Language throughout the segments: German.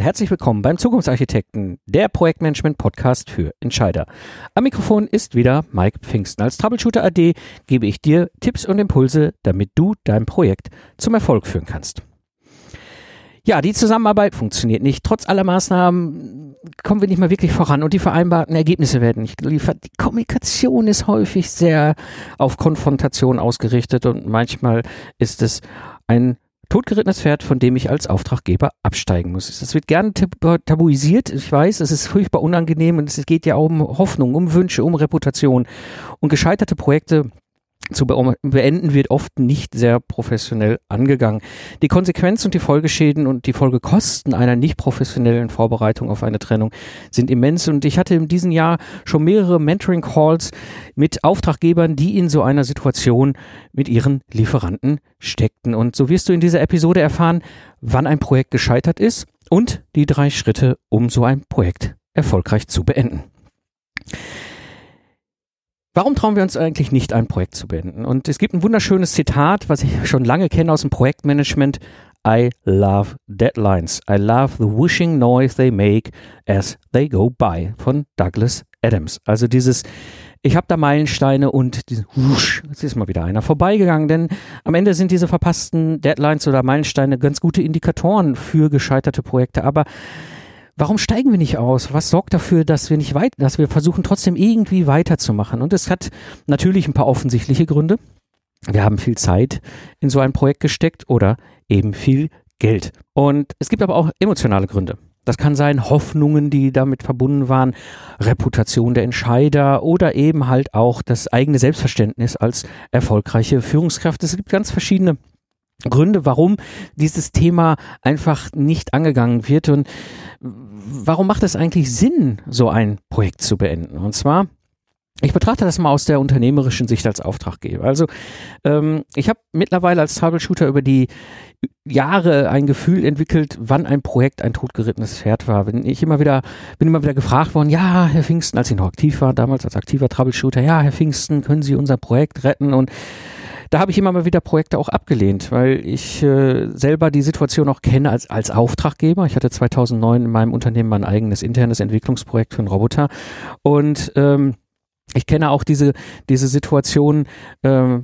Und herzlich willkommen beim Zukunftsarchitekten, der Projektmanagement-Podcast für Entscheider. Am Mikrofon ist wieder Mike Pfingsten. Als Troubleshooter AD gebe ich dir Tipps und Impulse, damit du dein Projekt zum Erfolg führen kannst. Ja, die Zusammenarbeit funktioniert nicht. Trotz aller Maßnahmen kommen wir nicht mal wirklich voran und die vereinbarten Ergebnisse werden nicht geliefert. Die Kommunikation ist häufig sehr auf Konfrontation ausgerichtet und manchmal ist es ein totgerittenes Pferd, von dem ich als Auftraggeber absteigen muss. Das wird gerne tabuisiert. Ich weiß, es ist furchtbar unangenehm und es geht ja auch um Hoffnung, um Wünsche, um Reputation. Und gescheiterte Projekte zu beenden wird oft nicht sehr professionell angegangen. Die Konsequenz und die Folgeschäden und die Folgekosten einer nicht professionellen Vorbereitung auf eine Trennung sind immens und ich hatte in diesem Jahr schon mehrere Mentoring Calls mit Auftraggebern, die in so einer Situation mit ihren Lieferanten steckten und so wirst du in dieser Episode erfahren, wann ein Projekt gescheitert ist und die drei Schritte, um so ein Projekt erfolgreich zu beenden. Warum trauen wir uns eigentlich nicht, ein Projekt zu beenden? Und es gibt ein wunderschönes Zitat, was ich schon lange kenne aus dem Projektmanagement. I love deadlines. I love the whooshing noise they make as they go by von Douglas Adams. Also dieses, ich habe da Meilensteine und dieses Whoosh, jetzt ist mal wieder einer vorbeigegangen, denn am Ende sind diese verpassten Deadlines oder Meilensteine ganz gute Indikatoren für gescheiterte Projekte. Aber Warum steigen wir nicht aus? Was sorgt dafür, dass wir nicht weit, dass wir versuchen trotzdem irgendwie weiterzumachen? Und es hat natürlich ein paar offensichtliche Gründe. Wir haben viel Zeit in so ein Projekt gesteckt oder eben viel Geld. Und es gibt aber auch emotionale Gründe. Das kann sein Hoffnungen, die damit verbunden waren, Reputation der Entscheider oder eben halt auch das eigene Selbstverständnis als erfolgreiche Führungskraft. Es gibt ganz verschiedene Gründe, warum dieses Thema einfach nicht angegangen wird und warum macht es eigentlich Sinn, so ein Projekt zu beenden? Und zwar, ich betrachte das mal aus der unternehmerischen Sicht als Auftraggeber. Also ähm, ich habe mittlerweile als Troubleshooter über die Jahre ein Gefühl entwickelt, wann ein Projekt ein totgerittenes Pferd war. Wenn ich immer wieder, bin immer wieder gefragt worden, ja, Herr Pfingsten, als ich noch aktiv war, damals als aktiver Troubleshooter, ja, Herr Pfingsten, können Sie unser Projekt retten? Und da habe ich immer mal wieder Projekte auch abgelehnt, weil ich äh, selber die Situation auch kenne als, als Auftraggeber. Ich hatte 2009 in meinem Unternehmen mein eigenes internes Entwicklungsprojekt für einen Roboter und ähm, ich kenne auch diese, diese Situation äh,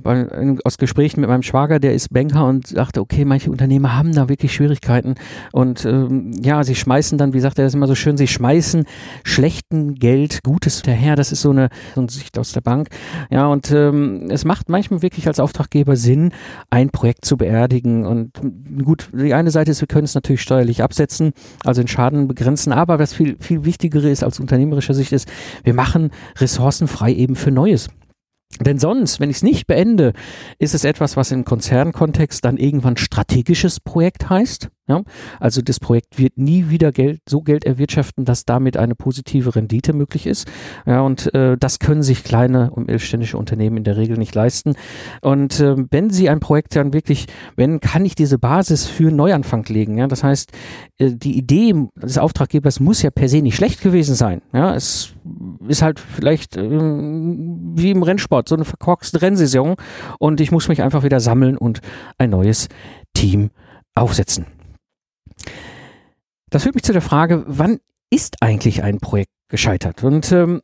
aus Gesprächen mit meinem Schwager, der ist Banker und sagte, okay, manche Unternehmer haben da wirklich Schwierigkeiten und ähm, ja, sie schmeißen dann, wie sagt er das immer so schön, sie schmeißen schlechten Geld Gutes daher. Das ist so eine, so eine Sicht aus der Bank. Ja, und ähm, es macht manchmal wirklich als Auftraggeber Sinn, ein Projekt zu beerdigen. Und gut, die eine Seite ist, wir können es natürlich steuerlich absetzen, also den Schaden begrenzen, aber was viel, viel wichtigere ist als unternehmerischer Sicht ist, wir machen Ressourcen frei eben für Neues. Denn sonst, wenn ich es nicht beende, ist es etwas, was im Konzernkontext dann irgendwann strategisches Projekt heißt. Ja? Also das Projekt wird nie wieder Geld, so Geld erwirtschaften, dass damit eine positive Rendite möglich ist. Ja, und äh, das können sich kleine und mittelständische Unternehmen in der Regel nicht leisten. Und äh, wenn sie ein Projekt dann wirklich, wenn kann ich diese Basis für Neuanfang legen. Ja? Das heißt, äh, die Idee des Auftraggebers muss ja per se nicht schlecht gewesen sein. Ja? Es ist halt vielleicht äh, wie im Rennsport so eine verkorkste Rennsaison und ich muss mich einfach wieder sammeln und ein neues Team aufsetzen. Das führt mich zu der Frage, wann ist eigentlich ein Projekt gescheitert? Und ähm,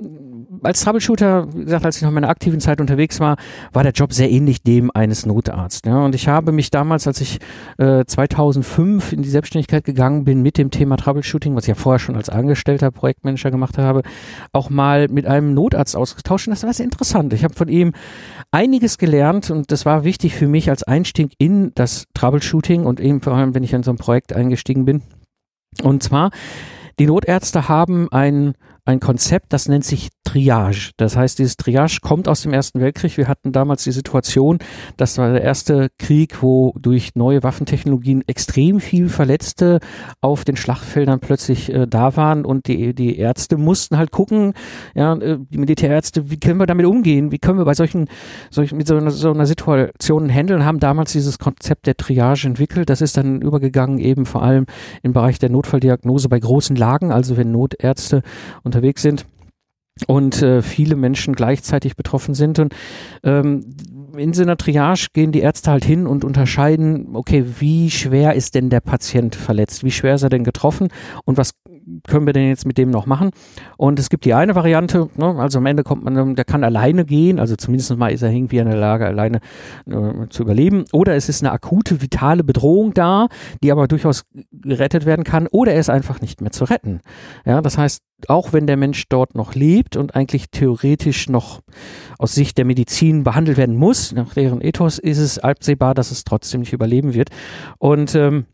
als Troubleshooter, wie gesagt, als ich noch in meiner aktiven Zeit unterwegs war, war der Job sehr ähnlich dem eines Notarztes. Ja? Und ich habe mich damals, als ich äh, 2005 in die Selbstständigkeit gegangen bin mit dem Thema Troubleshooting, was ich ja vorher schon als angestellter Projektmanager gemacht habe, auch mal mit einem Notarzt ausgetauscht. Und das war sehr interessant. Ich habe von ihm einiges gelernt und das war wichtig für mich als Einstieg in das Troubleshooting und eben vor allem, wenn ich in so ein Projekt eingestiegen bin. Und zwar, die Notärzte haben ein, ein Konzept, das nennt sich Triage. Das heißt, dieses Triage kommt aus dem Ersten Weltkrieg. Wir hatten damals die Situation, das war der erste Krieg, wo durch neue Waffentechnologien extrem viel Verletzte auf den Schlachtfeldern plötzlich äh, da waren und die, die Ärzte mussten halt gucken, ja, äh, die Militärärzte, wie können wir damit umgehen? Wie können wir bei solchen, solchen mit so einer, so einer Situation handeln? Haben damals dieses Konzept der Triage entwickelt. Das ist dann übergegangen eben vor allem im Bereich der Notfalldiagnose bei großen Lagen, also wenn Notärzte unterwegs sind und äh, viele Menschen gleichzeitig betroffen sind. Und ähm, in so einer Triage gehen die Ärzte halt hin und unterscheiden, okay, wie schwer ist denn der Patient verletzt? Wie schwer ist er denn getroffen? Und was können wir denn jetzt mit dem noch machen? Und es gibt die eine Variante, ne, also am Ende kommt man, der kann alleine gehen, also zumindest mal ist er irgendwie in der Lage, alleine äh, zu überleben. Oder es ist eine akute, vitale Bedrohung da, die aber durchaus gerettet werden kann, oder er ist einfach nicht mehr zu retten. Ja, das heißt, auch wenn der Mensch dort noch lebt und eigentlich theoretisch noch aus Sicht der Medizin behandelt werden muss, nach deren Ethos ist es absehbar, dass es trotzdem nicht überleben wird. Und ähm,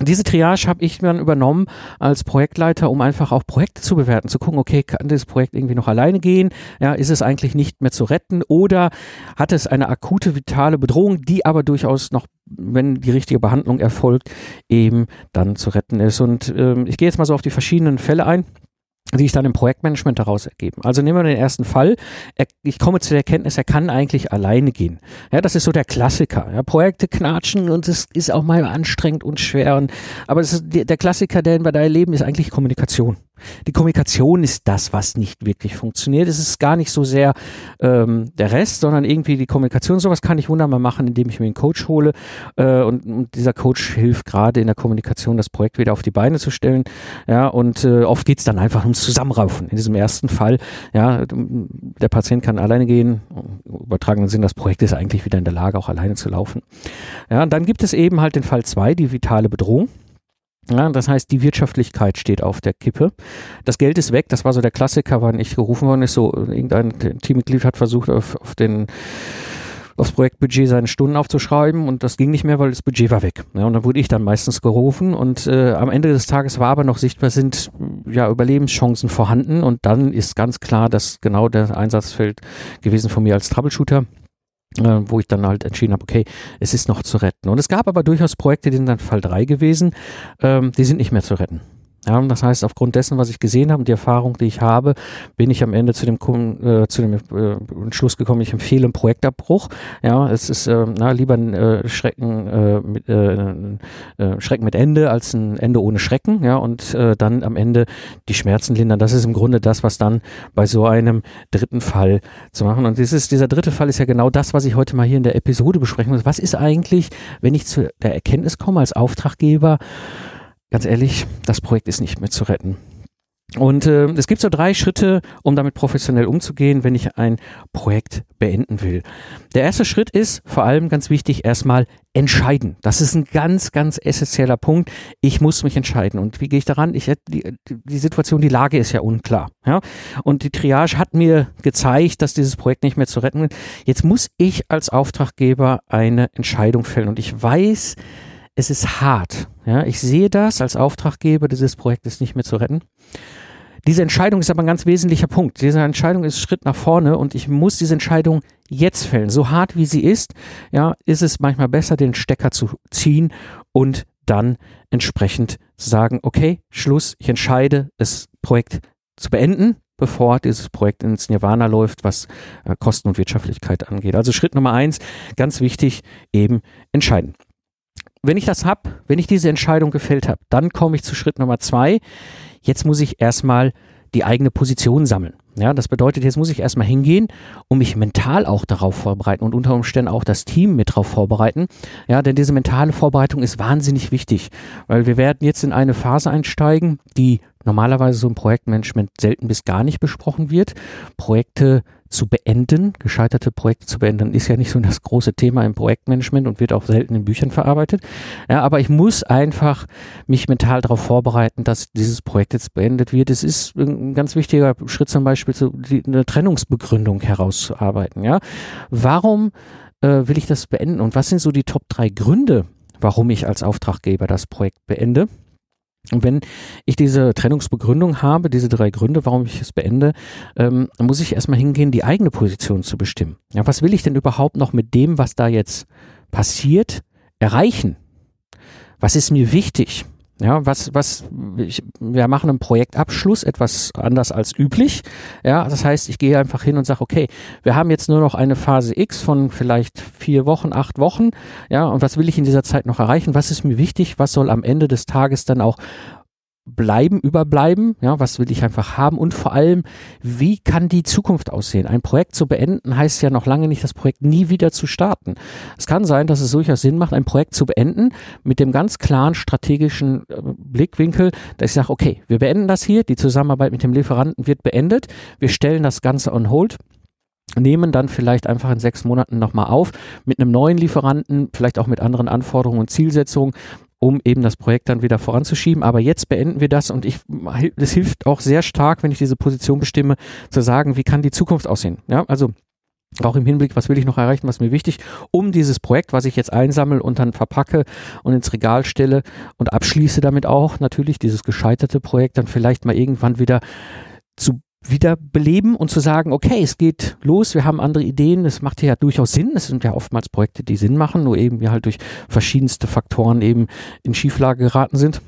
diese Triage habe ich dann übernommen als Projektleiter, um einfach auch Projekte zu bewerten, zu gucken, okay, kann das Projekt irgendwie noch alleine gehen? Ja, ist es eigentlich nicht mehr zu retten oder hat es eine akute vitale Bedrohung, die aber durchaus noch, wenn die richtige Behandlung erfolgt, eben dann zu retten ist? Und ähm, ich gehe jetzt mal so auf die verschiedenen Fälle ein die sich dann im Projektmanagement daraus ergeben. Also nehmen wir den ersten Fall. ich komme zu der Erkenntnis, er kann eigentlich alleine gehen. Ja, das ist so der Klassiker. Ja, Projekte knatschen und es ist auch mal anstrengend und schwer. Und, aber ist, der Klassiker, der wir da erleben, ist eigentlich Kommunikation. Die Kommunikation ist das, was nicht wirklich funktioniert. Es ist gar nicht so sehr ähm, der Rest, sondern irgendwie die Kommunikation. Sowas kann ich wunderbar machen, indem ich mir einen Coach hole. Äh, und, und, dieser Coach hilft gerade in der Kommunikation, das Projekt wieder auf die Beine zu stellen. Ja, und äh, oft geht es dann einfach ums Zusammenraufen. In diesem ersten Fall, ja, der Patient kann alleine gehen. Übertragenen Sinn, das Projekt ist eigentlich wieder in der Lage, auch alleine zu laufen. Ja, und dann gibt es eben halt den Fall zwei, die vitale Bedrohung. Ja, das heißt, die Wirtschaftlichkeit steht auf der Kippe. Das Geld ist weg. Das war so der Klassiker, wann ich gerufen worden ist. So, irgendein Teammitglied hat versucht, auf, auf den aufs Projektbudget seine Stunden aufzuschreiben und das ging nicht mehr, weil das Budget war weg. Ja, und dann wurde ich dann meistens gerufen und äh, am Ende des Tages war aber noch sichtbar, sind ja Überlebenschancen vorhanden und dann ist ganz klar, dass genau der Einsatzfeld gewesen von mir als Troubleshooter äh, wo ich dann halt entschieden habe, okay, es ist noch zu retten. Und es gab aber durchaus Projekte, die sind dann Fall 3 gewesen, ähm, die sind nicht mehr zu retten. Ja, das heißt, aufgrund dessen, was ich gesehen habe und die Erfahrung, die ich habe, bin ich am Ende zu dem, äh, zu dem äh, Entschluss gekommen, ich empfehle einen Projektabbruch. Ja, es ist äh, na, lieber ein äh, Schrecken, äh, mit, äh, äh, Schrecken mit Ende als ein Ende ohne Schrecken. Ja, und äh, dann am Ende die Schmerzen lindern. Das ist im Grunde das, was dann bei so einem dritten Fall zu machen. Und dieses, dieser dritte Fall ist ja genau das, was ich heute mal hier in der Episode besprechen muss. Was ist eigentlich, wenn ich zu der Erkenntnis komme als Auftraggeber, ganz ehrlich, das Projekt ist nicht mehr zu retten. Und äh, es gibt so drei Schritte, um damit professionell umzugehen, wenn ich ein Projekt beenden will. Der erste Schritt ist vor allem ganz wichtig, erstmal entscheiden. Das ist ein ganz, ganz essentieller Punkt. Ich muss mich entscheiden. Und wie gehe ich daran? Ich, die, die Situation, die Lage ist ja unklar. Ja? Und die Triage hat mir gezeigt, dass dieses Projekt nicht mehr zu retten ist. Jetzt muss ich als Auftraggeber eine Entscheidung fällen. Und ich weiß, es ist hart. Ja, ich sehe das als Auftraggeber dieses Projektes nicht mehr zu retten. Diese Entscheidung ist aber ein ganz wesentlicher Punkt. Diese Entscheidung ist Schritt nach vorne und ich muss diese Entscheidung jetzt fällen. So hart wie sie ist, ja, ist es manchmal besser, den Stecker zu ziehen und dann entsprechend sagen, okay, Schluss, ich entscheide, das Projekt zu beenden, bevor dieses Projekt ins Nirvana läuft, was äh, Kosten und Wirtschaftlichkeit angeht. Also Schritt Nummer eins, ganz wichtig, eben entscheiden wenn ich das habe, wenn ich diese Entscheidung gefällt habe, dann komme ich zu Schritt Nummer zwei. Jetzt muss ich erstmal die eigene Position sammeln. Ja, das bedeutet, jetzt muss ich erstmal hingehen und mich mental auch darauf vorbereiten und unter Umständen auch das Team mit darauf vorbereiten. Ja, denn diese mentale Vorbereitung ist wahnsinnig wichtig, weil wir werden jetzt in eine Phase einsteigen, die normalerweise so im Projektmanagement selten bis gar nicht besprochen wird. Projekte zu beenden, gescheiterte Projekte zu beenden, ist ja nicht so das große Thema im Projektmanagement und wird auch selten in Büchern verarbeitet. Ja, aber ich muss einfach mich mental darauf vorbereiten, dass dieses Projekt jetzt beendet wird. Es ist ein ganz wichtiger Schritt zum Beispiel, so die, eine Trennungsbegründung herauszuarbeiten. Ja, warum äh, will ich das beenden und was sind so die Top drei Gründe, warum ich als Auftraggeber das Projekt beende? Und wenn ich diese Trennungsbegründung habe, diese drei Gründe, warum ich es beende, ähm, muss ich erstmal hingehen, die eigene Position zu bestimmen. Ja, was will ich denn überhaupt noch mit dem, was da jetzt passiert, erreichen? Was ist mir wichtig? Ja, was, was, ich, wir machen einen Projektabschluss etwas anders als üblich. Ja, das heißt, ich gehe einfach hin und sage, okay, wir haben jetzt nur noch eine Phase X von vielleicht vier Wochen, acht Wochen. Ja, und was will ich in dieser Zeit noch erreichen? Was ist mir wichtig? Was soll am Ende des Tages dann auch bleiben, überbleiben? Ja, was will ich einfach haben? Und vor allem, wie kann die Zukunft aussehen? Ein Projekt zu beenden heißt ja noch lange nicht, das Projekt nie wieder zu starten. Es kann sein, dass es durchaus Sinn macht, ein Projekt zu beenden mit dem ganz klaren strategischen äh, Blickwinkel, dass ich sage, okay, wir beenden das hier, die Zusammenarbeit mit dem Lieferanten wird beendet, wir stellen das Ganze on hold nehmen dann vielleicht einfach in sechs Monaten nochmal auf mit einem neuen Lieferanten, vielleicht auch mit anderen Anforderungen und Zielsetzungen um eben das Projekt dann wieder voranzuschieben. Aber jetzt beenden wir das und ich, das hilft auch sehr stark, wenn ich diese Position bestimme, zu sagen, wie kann die Zukunft aussehen? Ja, also auch im Hinblick, was will ich noch erreichen, was ist mir wichtig, um dieses Projekt, was ich jetzt einsammle und dann verpacke und ins Regal stelle und abschließe damit auch natürlich dieses gescheiterte Projekt dann vielleicht mal irgendwann wieder zu wieder beleben und zu sagen, okay, es geht los, wir haben andere Ideen, es macht ja durchaus Sinn, es sind ja oftmals Projekte, die Sinn machen, nur eben wir halt durch verschiedenste Faktoren eben in Schieflage geraten sind.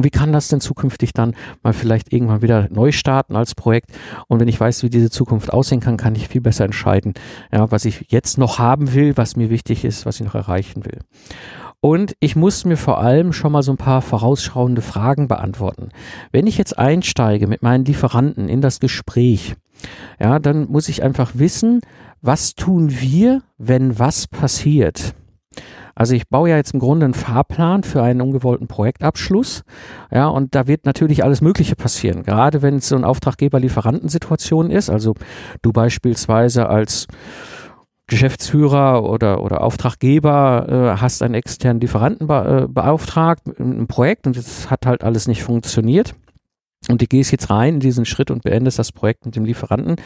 Wie kann das denn zukünftig dann mal vielleicht irgendwann wieder neu starten als Projekt? Und wenn ich weiß, wie diese Zukunft aussehen kann, kann ich viel besser entscheiden, ja, was ich jetzt noch haben will, was mir wichtig ist, was ich noch erreichen will. Und ich muss mir vor allem schon mal so ein paar vorausschauende Fragen beantworten. Wenn ich jetzt einsteige mit meinen Lieferanten in das Gespräch, ja, dann muss ich einfach wissen, was tun wir, wenn was passiert. Also ich baue ja jetzt im Grunde einen Fahrplan für einen ungewollten Projektabschluss. Ja, und da wird natürlich alles Mögliche passieren. Gerade wenn es so eine Auftraggeber-Lieferantensituation ist. Also du beispielsweise als Geschäftsführer oder, oder Auftraggeber äh, hast einen externen Lieferanten be, äh, beauftragt mit einem Projekt und es hat halt alles nicht funktioniert und du gehst jetzt rein in diesen Schritt und beendest das Projekt mit dem Lieferanten,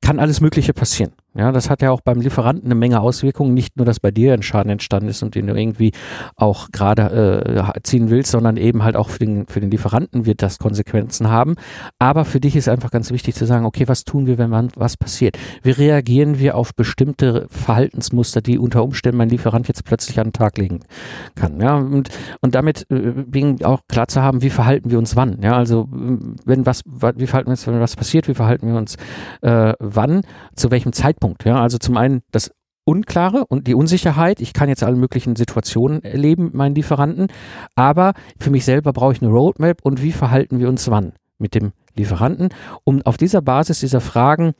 kann alles Mögliche passieren. Ja, das hat ja auch beim Lieferanten eine Menge Auswirkungen. Nicht nur, dass bei dir ein Schaden entstanden ist und den du irgendwie auch gerade äh, ziehen willst, sondern eben halt auch für den, für den Lieferanten wird das Konsequenzen haben. Aber für dich ist einfach ganz wichtig zu sagen, okay, was tun wir, wenn man, was passiert? Wie reagieren wir auf bestimmte Verhaltensmuster, die unter Umständen mein Lieferant jetzt plötzlich an den Tag legen kann? Ja, und, und damit äh, auch klar zu haben, wie verhalten wir uns wann? Ja, also wenn was, wie verhalten wir uns, wenn was passiert, wie verhalten wir uns äh, wann, zu welchem Zeitpunkt? Punkt. Ja, also zum einen das Unklare und die Unsicherheit. Ich kann jetzt alle möglichen Situationen erleben mit meinen Lieferanten, aber für mich selber brauche ich eine Roadmap und wie verhalten wir uns wann mit dem Lieferanten, um auf dieser Basis dieser Fragen,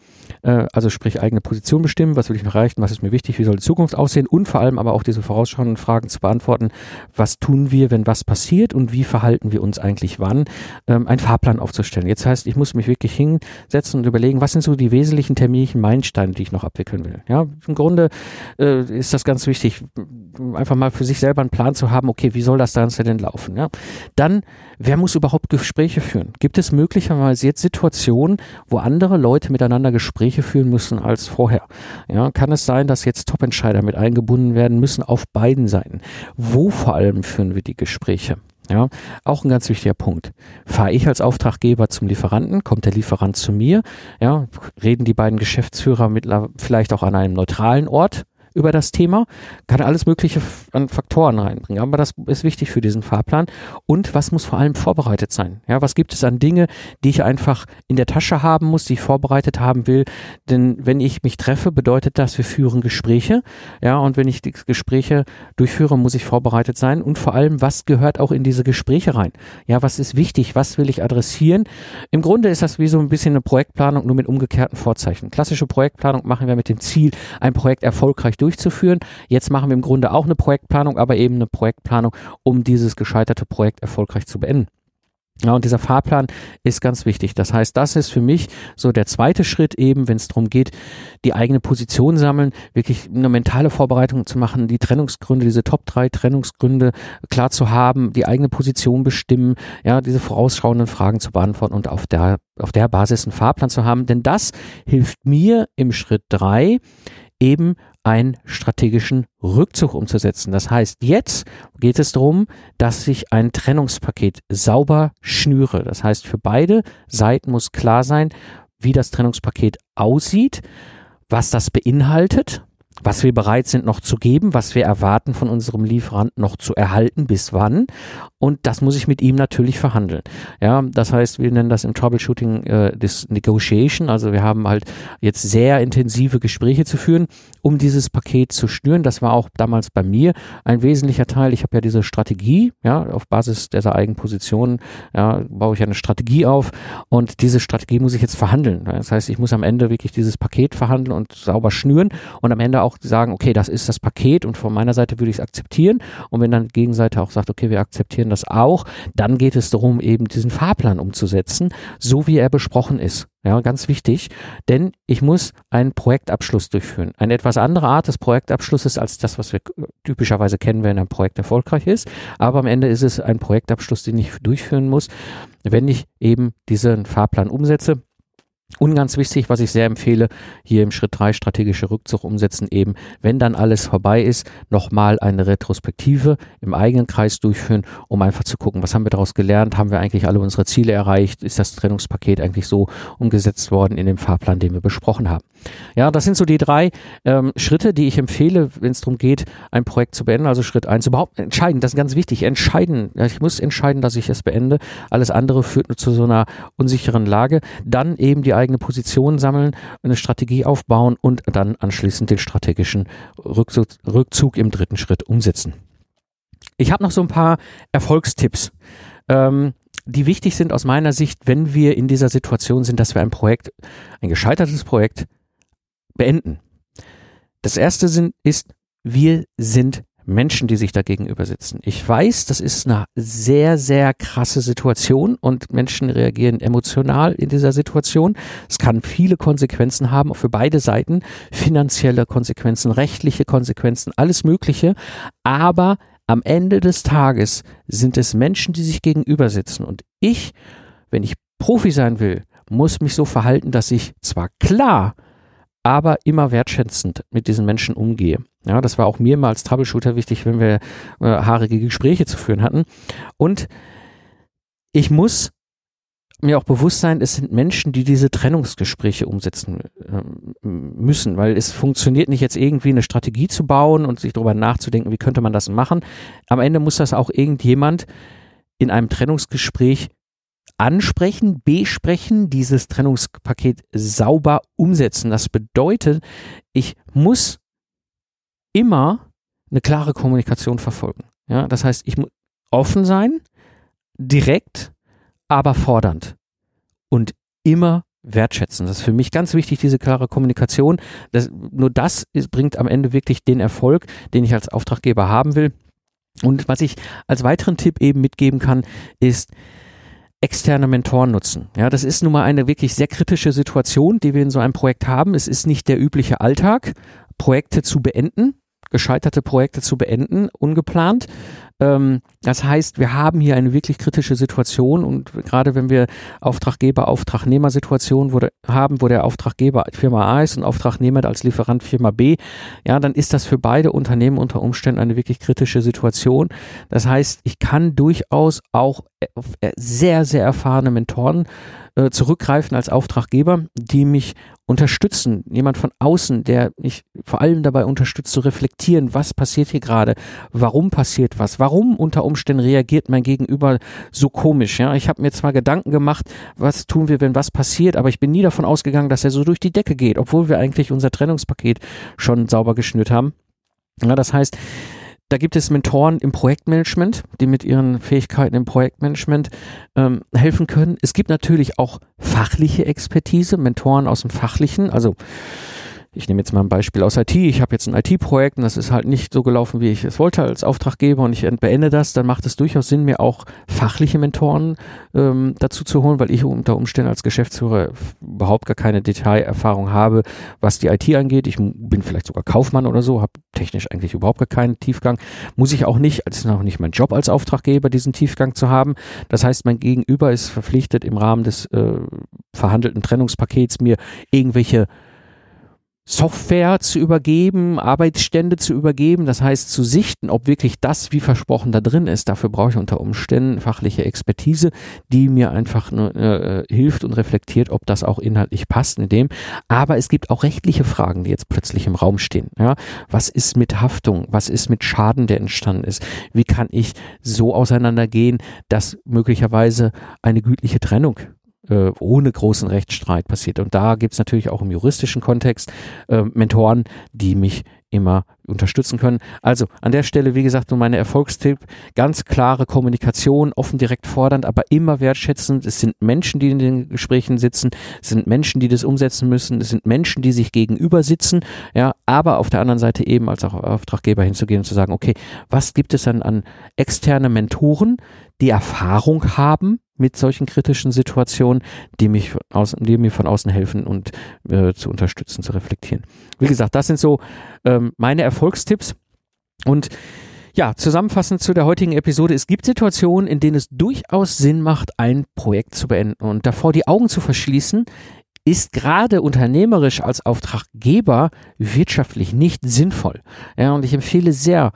äh, also sprich eigene Position bestimmen, was will ich erreichen, was ist mir wichtig, wie soll die Zukunft aussehen und vor allem aber auch diese vorausschauenden Fragen zu beantworten, was tun wir, wenn was passiert und wie verhalten wir uns eigentlich wann, ähm, einen Fahrplan aufzustellen. Jetzt heißt, ich muss mich wirklich hinsetzen und überlegen, was sind so die wesentlichen terminlichen Meilensteine, die ich noch abwickeln will. Ja, im Grunde äh, ist das ganz wichtig, einfach mal für sich selber einen Plan zu haben, okay, wie soll das Ganze denn laufen? Ja? Dann, wer muss überhaupt Gespräche führen? Gibt es möglicherweise jetzt Situationen, wo andere Leute miteinander Gespräche führen müssen als vorher. Ja, kann es sein, dass jetzt Top-Entscheider mit eingebunden werden müssen auf beiden Seiten? Wo vor allem führen wir die Gespräche? Ja, auch ein ganz wichtiger Punkt. Fahre ich als Auftraggeber zum Lieferanten, kommt der Lieferant zu mir, ja, reden die beiden Geschäftsführer mit, vielleicht auch an einem neutralen Ort, über das Thema, kann alles Mögliche an Faktoren reinbringen. Aber das ist wichtig für diesen Fahrplan. Und was muss vor allem vorbereitet sein? Ja, was gibt es an Dinge, die ich einfach in der Tasche haben muss, die ich vorbereitet haben will? Denn wenn ich mich treffe, bedeutet das, wir führen Gespräche. Ja, und wenn ich die Gespräche durchführe, muss ich vorbereitet sein. Und vor allem, was gehört auch in diese Gespräche rein? Ja, was ist wichtig? Was will ich adressieren? Im Grunde ist das wie so ein bisschen eine Projektplanung, nur mit umgekehrten Vorzeichen. Klassische Projektplanung machen wir mit dem Ziel, ein Projekt erfolgreich durchzuführen durchzuführen. Jetzt machen wir im Grunde auch eine Projektplanung, aber eben eine Projektplanung, um dieses gescheiterte Projekt erfolgreich zu beenden. Ja, und dieser Fahrplan ist ganz wichtig. Das heißt, das ist für mich so der zweite Schritt eben, wenn es darum geht, die eigene Position sammeln, wirklich eine mentale Vorbereitung zu machen, die Trennungsgründe, diese Top 3 Trennungsgründe klar zu haben, die eigene Position bestimmen, ja, diese vorausschauenden Fragen zu beantworten und auf der, auf der Basis einen Fahrplan zu haben. Denn das hilft mir im Schritt drei eben einen strategischen Rückzug umzusetzen. Das heißt, jetzt geht es darum, dass ich ein Trennungspaket sauber schnüre. Das heißt, für beide Seiten muss klar sein, wie das Trennungspaket aussieht, was das beinhaltet was wir bereit sind noch zu geben, was wir erwarten von unserem Lieferanten noch zu erhalten, bis wann. Und das muss ich mit ihm natürlich verhandeln. Ja, das heißt, wir nennen das im Troubleshooting äh, das Negotiation. Also wir haben halt jetzt sehr intensive Gespräche zu führen, um dieses Paket zu schnüren. Das war auch damals bei mir ein wesentlicher Teil. Ich habe ja diese Strategie, ja, auf Basis dieser Eigenpositionen, ja, baue ich eine Strategie auf und diese Strategie muss ich jetzt verhandeln. Das heißt, ich muss am Ende wirklich dieses Paket verhandeln und sauber schnüren und am Ende auch sagen, okay, das ist das Paket und von meiner Seite würde ich es akzeptieren. Und wenn dann die Gegenseite auch sagt, okay, wir akzeptieren das auch, dann geht es darum, eben diesen Fahrplan umzusetzen, so wie er besprochen ist. Ja, ganz wichtig, denn ich muss einen Projektabschluss durchführen. Eine etwas andere Art des Projektabschlusses als das, was wir typischerweise kennen, wenn ein Projekt erfolgreich ist. Aber am Ende ist es ein Projektabschluss, den ich durchführen muss, wenn ich eben diesen Fahrplan umsetze. Und ganz wichtig, was ich sehr empfehle, hier im Schritt 3 strategische Rückzug umsetzen, eben, wenn dann alles vorbei ist, nochmal eine Retrospektive im eigenen Kreis durchführen, um einfach zu gucken, was haben wir daraus gelernt, haben wir eigentlich alle unsere Ziele erreicht, ist das Trennungspaket eigentlich so umgesetzt worden in dem Fahrplan, den wir besprochen haben. Ja, das sind so die drei ähm, Schritte, die ich empfehle, wenn es darum geht, ein Projekt zu beenden. Also Schritt eins überhaupt entscheiden, das ist ganz wichtig, entscheiden. Ich muss entscheiden, dass ich es beende. Alles andere führt nur zu so einer unsicheren Lage. Dann eben die eigene Position sammeln, eine Strategie aufbauen und dann anschließend den strategischen Rückzug, Rückzug im dritten Schritt umsetzen. Ich habe noch so ein paar Erfolgstipps. Ähm, die wichtig sind aus meiner Sicht, wenn wir in dieser Situation sind, dass wir ein Projekt, ein gescheitertes Projekt beenden. Das erste sind, ist, wir sind Menschen, die sich dagegen übersetzen. Ich weiß, das ist eine sehr, sehr krasse Situation und Menschen reagieren emotional in dieser Situation. Es kann viele Konsequenzen haben, für beide Seiten, finanzielle Konsequenzen, rechtliche Konsequenzen, alles Mögliche. Aber am Ende des Tages sind es Menschen, die sich gegenübersetzen. Und ich, wenn ich Profi sein will, muss mich so verhalten, dass ich zwar klar aber immer wertschätzend mit diesen Menschen umgehe. Ja, das war auch mir mal als Troubleshooter wichtig, wenn wir äh, haarige Gespräche zu führen hatten. Und ich muss mir auch bewusst sein, es sind Menschen, die diese Trennungsgespräche umsetzen äh, müssen, weil es funktioniert nicht jetzt irgendwie eine Strategie zu bauen und sich darüber nachzudenken, wie könnte man das machen. Am Ende muss das auch irgendjemand in einem Trennungsgespräch ansprechen, besprechen, dieses Trennungspaket sauber umsetzen. Das bedeutet, ich muss immer eine klare Kommunikation verfolgen. Ja, das heißt, ich muss offen sein, direkt, aber fordernd und immer wertschätzen. Das ist für mich ganz wichtig, diese klare Kommunikation. Das, nur das ist, bringt am Ende wirklich den Erfolg, den ich als Auftraggeber haben will. Und was ich als weiteren Tipp eben mitgeben kann, ist, externe Mentoren nutzen. Ja, das ist nun mal eine wirklich sehr kritische Situation, die wir in so einem Projekt haben. Es ist nicht der übliche Alltag, Projekte zu beenden, gescheiterte Projekte zu beenden, ungeplant, ähm, das heißt, wir haben hier eine wirklich kritische Situation und gerade wenn wir Auftraggeber-Auftragnehmer-Situation haben, wo der Auftraggeber Firma A ist und Auftragnehmer als Lieferant Firma B, ja, dann ist das für beide Unternehmen unter Umständen eine wirklich kritische Situation. Das heißt, ich kann durchaus auch auf sehr, sehr erfahrene Mentoren äh, zurückgreifen als Auftraggeber, die mich unterstützen, jemand von außen, der mich vor allem dabei unterstützt zu reflektieren, was passiert hier gerade, warum passiert was, warum unter Umständen reagiert mein Gegenüber so komisch. Ja, ich habe mir zwar Gedanken gemacht, was tun wir, wenn was passiert, aber ich bin nie davon ausgegangen, dass er so durch die Decke geht, obwohl wir eigentlich unser Trennungspaket schon sauber geschnürt haben. Ja, das heißt, da gibt es Mentoren im Projektmanagement, die mit ihren Fähigkeiten im Projektmanagement ähm, helfen können. Es gibt natürlich auch fachliche Expertise, Mentoren aus dem Fachlichen, also ich nehme jetzt mal ein Beispiel aus IT. Ich habe jetzt ein IT-Projekt und das ist halt nicht so gelaufen, wie ich es wollte als Auftraggeber und ich beende das, dann macht es durchaus Sinn, mir auch fachliche Mentoren ähm, dazu zu holen, weil ich unter Umständen als Geschäftsführer überhaupt gar keine Detailerfahrung habe, was die IT angeht. Ich bin vielleicht sogar Kaufmann oder so, habe technisch eigentlich überhaupt gar keinen Tiefgang. Muss ich auch nicht, es ist noch nicht mein Job als Auftraggeber, diesen Tiefgang zu haben. Das heißt, mein Gegenüber ist verpflichtet, im Rahmen des äh, verhandelten Trennungspakets mir irgendwelche Software zu übergeben, Arbeitsstände zu übergeben, das heißt zu sichten, ob wirklich das wie versprochen da drin ist. Dafür brauche ich unter Umständen fachliche Expertise, die mir einfach äh, hilft und reflektiert, ob das auch inhaltlich passt in dem. Aber es gibt auch rechtliche Fragen, die jetzt plötzlich im Raum stehen. Ja, was ist mit Haftung? Was ist mit Schaden, der entstanden ist? Wie kann ich so auseinandergehen, dass möglicherweise eine gütliche Trennung äh, ohne großen Rechtsstreit passiert. Und da gibt es natürlich auch im juristischen Kontext äh, Mentoren, die mich immer unterstützen können. Also an der Stelle, wie gesagt, nur meine Erfolgstipp, ganz klare Kommunikation, offen direkt fordernd, aber immer wertschätzend. Es sind Menschen, die in den Gesprächen sitzen, es sind Menschen, die das umsetzen müssen, es sind Menschen, die sich gegenüber sitzen, ja, aber auf der anderen Seite eben als auch Auftraggeber hinzugehen und zu sagen, okay, was gibt es dann an externe Mentoren, die Erfahrung haben mit solchen kritischen Situationen, die, mich aus, die mir von außen helfen und äh, zu unterstützen, zu reflektieren. Wie gesagt, das sind so ähm, meine Erfolgstipps. Und ja, zusammenfassend zu der heutigen Episode. Es gibt Situationen, in denen es durchaus Sinn macht, ein Projekt zu beenden und davor die Augen zu verschließen, ist gerade unternehmerisch als Auftraggeber wirtschaftlich nicht sinnvoll. Ja, und ich empfehle sehr,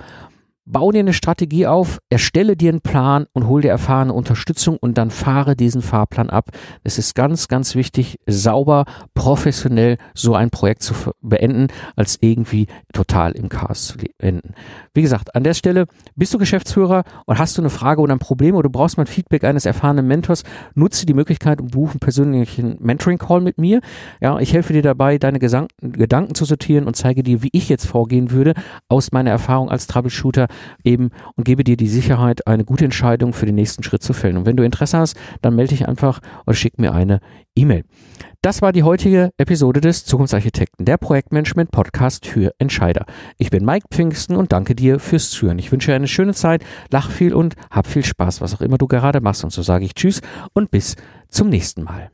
Bau dir eine Strategie auf, erstelle dir einen Plan und hol dir erfahrene Unterstützung und dann fahre diesen Fahrplan ab. Es ist ganz, ganz wichtig, sauber, professionell so ein Projekt zu beenden, als irgendwie total im Chaos zu enden. Wie gesagt, an der Stelle bist du Geschäftsführer und hast du eine Frage oder ein Problem oder du brauchst mal Feedback eines erfahrenen Mentors, nutze die Möglichkeit und buche einen persönlichen Mentoring-Call mit mir. Ja, ich helfe dir dabei, deine Gesang Gedanken zu sortieren und zeige dir, wie ich jetzt vorgehen würde aus meiner Erfahrung als Troubleshooter eben und gebe dir die Sicherheit, eine gute Entscheidung für den nächsten Schritt zu fällen. Und wenn du Interesse hast, dann melde dich einfach oder schick mir eine E-Mail. Das war die heutige Episode des Zukunftsarchitekten, der Projektmanagement Podcast für Entscheider. Ich bin Mike Pfingsten und danke dir fürs Zuhören. Ich wünsche dir eine schöne Zeit, lach viel und hab viel Spaß, was auch immer du gerade machst. Und so sage ich Tschüss und bis zum nächsten Mal.